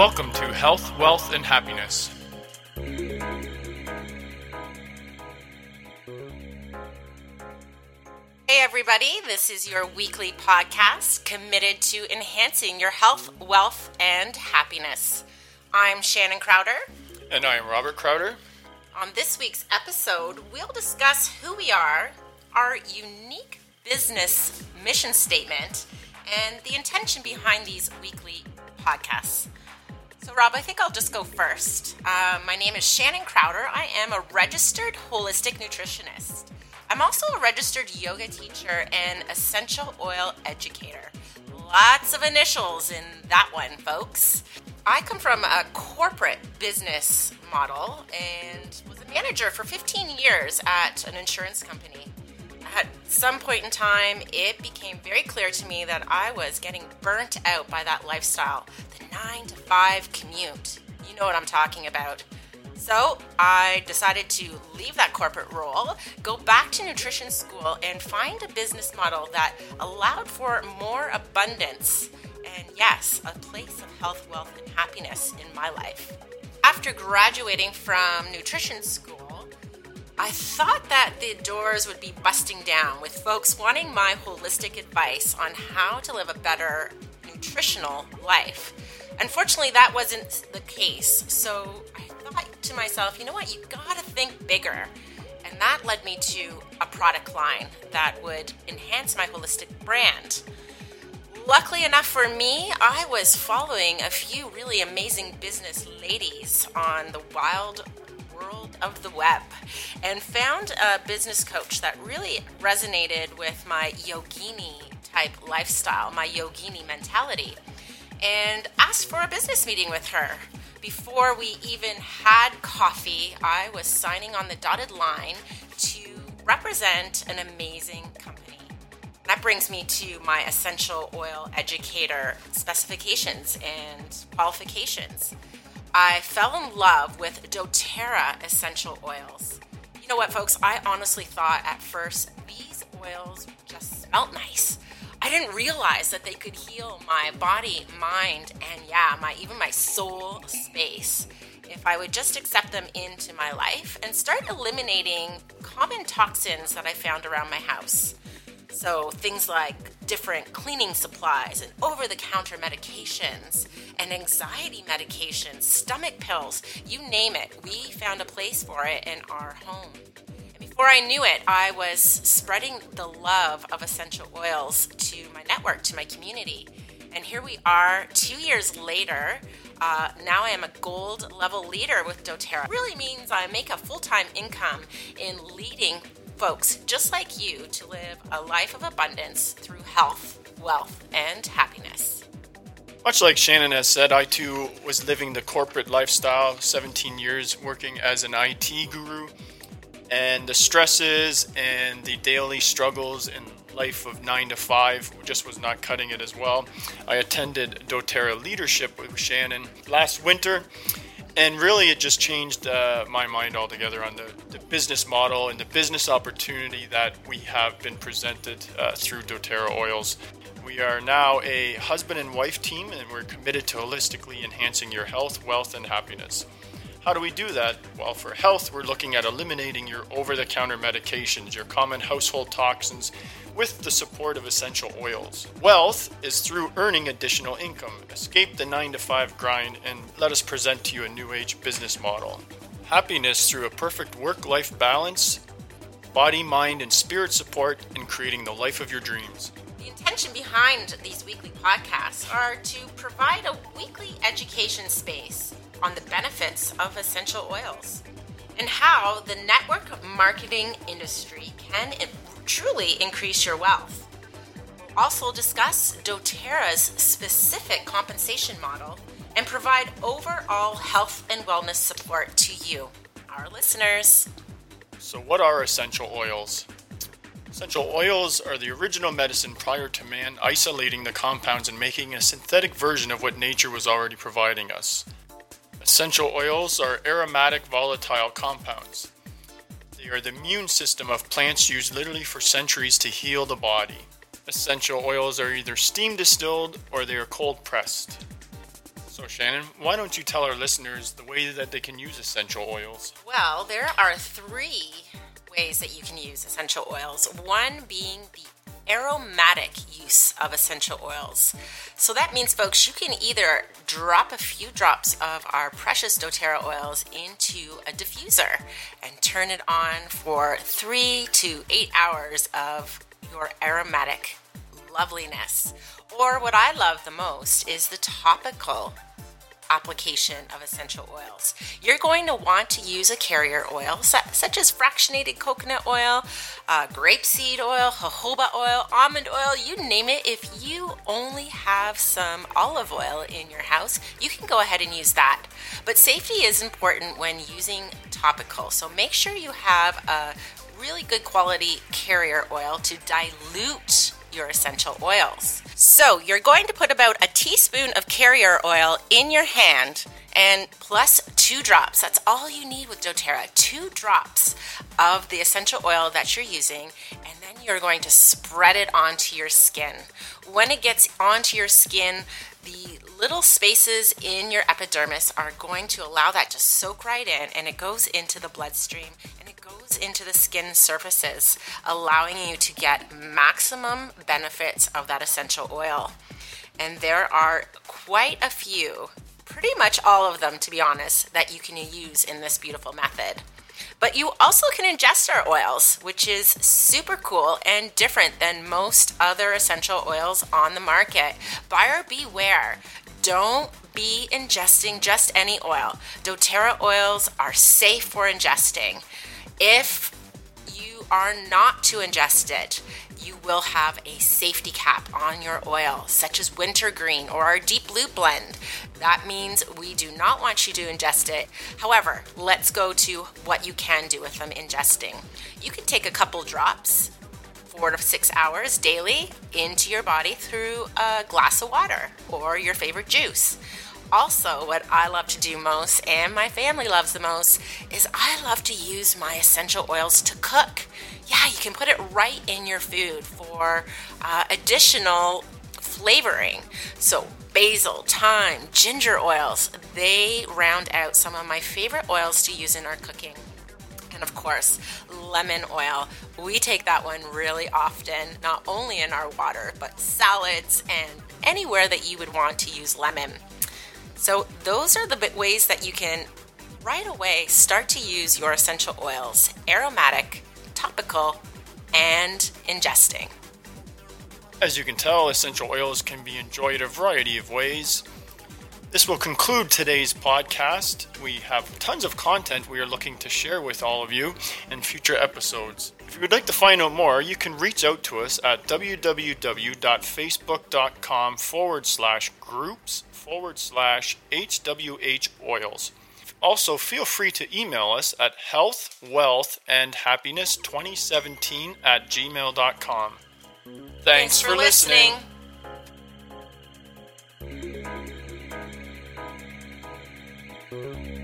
Welcome to Health, Wealth, and Happiness. Hey, everybody, this is your weekly podcast committed to enhancing your health, wealth, and happiness. I'm Shannon Crowder. And I am Robert Crowder. On this week's episode, we'll discuss who we are, our unique business mission statement, and the intention behind these weekly podcasts. So, Rob, I think I'll just go first. Uh, my name is Shannon Crowder. I am a registered holistic nutritionist. I'm also a registered yoga teacher and essential oil educator. Lots of initials in that one, folks. I come from a corporate business model and was a manager for 15 years at an insurance company. At some point in time, it became very clear to me that I was getting burnt out by that lifestyle the nine to five commute. You know what I'm talking about. So I decided to leave that corporate role, go back to nutrition school, and find a business model that allowed for more abundance and, yes, a place of health, wealth, and happiness in my life. After graduating from nutrition school, I thought that the doors would be busting down with folks wanting my holistic advice on how to live a better nutritional life. Unfortunately, that wasn't the case. So I thought to myself, you know what, you gotta think bigger. And that led me to a product line that would enhance my holistic brand. Luckily enough for me, I was following a few really amazing business ladies on the wild world of the web and found a business coach that really resonated with my yogini type lifestyle, my yogini mentality, and asked for a business meeting with her. Before we even had coffee, I was signing on the dotted line to represent an amazing company. That brings me to my essential oil educator specifications and qualifications. I fell in love with doTERRA essential oils. You know what, folks? I honestly thought at first these oils just smelled nice. I didn't realize that they could heal my body, mind, and yeah, my even my soul space if I would just accept them into my life and start eliminating common toxins that I found around my house. So, things like different cleaning supplies and over the counter medications and anxiety medications, stomach pills, you name it, we found a place for it in our home. And Before I knew it, I was spreading the love of essential oils to my network, to my community. And here we are, two years later. Uh, now I am a gold level leader with doTERRA. Really means I make a full time income in leading folks just like you to live a life of abundance through health, wealth, and happiness. Much like Shannon has said, I too was living the corporate lifestyle, 17 years working as an IT guru and the stresses and the daily struggles in life of 9 to 5 just was not cutting it as well. I attended doTERRA Leadership with Shannon last winter, and really it just changed uh, my mind altogether on the, the, business model and the business opportunity that we have been presented uh, through doTERRA Oils. We are now a husband and wife team, and we're committed to holistically enhancing your health, wealth, and happiness. How do we do that? Well, for health, we're looking at eliminating your over the counter medications, your common household toxins, with the support of essential oils. Wealth is through earning additional income. Escape the 9 to 5 grind and let us present to you a new age business model. Happiness through a perfect work life balance, body, mind, and spirit support in creating the life of your dreams. The intention behind these weekly podcasts are to provide a weekly education space on the benefits of essential oils and how the network marketing industry can truly increase your wealth. We'll also discuss doTERRA's specific compensation model and provide overall health and wellness support to you, our listeners. So, what are essential oils? Essential oils are the original medicine prior to man isolating the compounds and making a synthetic version of what nature was already providing us. Essential oils are aromatic volatile compounds. They are the immune system of plants used literally for centuries to heal the body. Essential oils are either steam distilled or they are cold pressed. So, Shannon, why don't you tell our listeners the way that they can use essential oils? Well, there are three ways that you can use essential oils. One being the aromatic use of essential oils. So that means, folks, you can either drop a few drops of our precious doTERRA oils into a diffuser and turn it on for three to eight hours of your aromatic loveliness. Or what I love the most is the topical application of essential oils. You're going to want to use a carrier oil such as fractionated coconut oil, uh, grapeseed oil, jojoba oil, almond oil, you name it. If you only have some olive oil in your house, you can go ahead and use that. But safety is important when using topical, so make sure you have a really good quality carrier oil to dilute your essential oils. So you're going to put about a teaspoon of carrier oil in your hand and plus two drops. That's all you need with doTERRA. Two drops of the essential oil that you're using, and then you're going to spread it onto your skin. When it gets onto your skin, the little spaces in your epidermis are going to allow that to soak right in and it goes into the bloodstream and it goes into the skin surfaces, allowing you to get maximum benefits of that essential oil. And there are quite a few, pretty much all of them to be honest, that you can use in this beautiful method. But you also can ingest our oils, which is super cool and different than most other essential oils on the market. Buyer beware. Don't be ingesting just any oil. doTERRA oils are safe for ingesting. If are not to ingest it, you will have a safety cap on your oil, such as wintergreen or our deep blue blend. That means we do not want you to ingest it. However, let's go to what you can do with them ingesting. You can take a couple drops, four to six hours daily, into your body through a glass of water or your favorite juice. Also, what I love to do most and my family loves the most is I love to use my essential oils to cook. Yeah, you can put it right in your food for uh, additional flavoring. So, basil, thyme, ginger oils, they round out some of my favorite oils to use in our cooking. And of course, lemon oil. We take that one really often, not only in our water, but salads and anywhere that you would want to use lemon. So, those are the ways that you can right away start to use your essential oils aromatic, topical, and ingesting. As you can tell, essential oils can be enjoyed a variety of ways. This will conclude today's podcast. We have tons of content we are looking to share with all of you in future episodes. If you would like to find out more, you can reach out to us at www.facebook.com forward slash groups forward slash HWH oils. Also, feel free to email us at health, wealth, and happiness 2017 at gmail.com. Thanks, Thanks for, for listening. listening.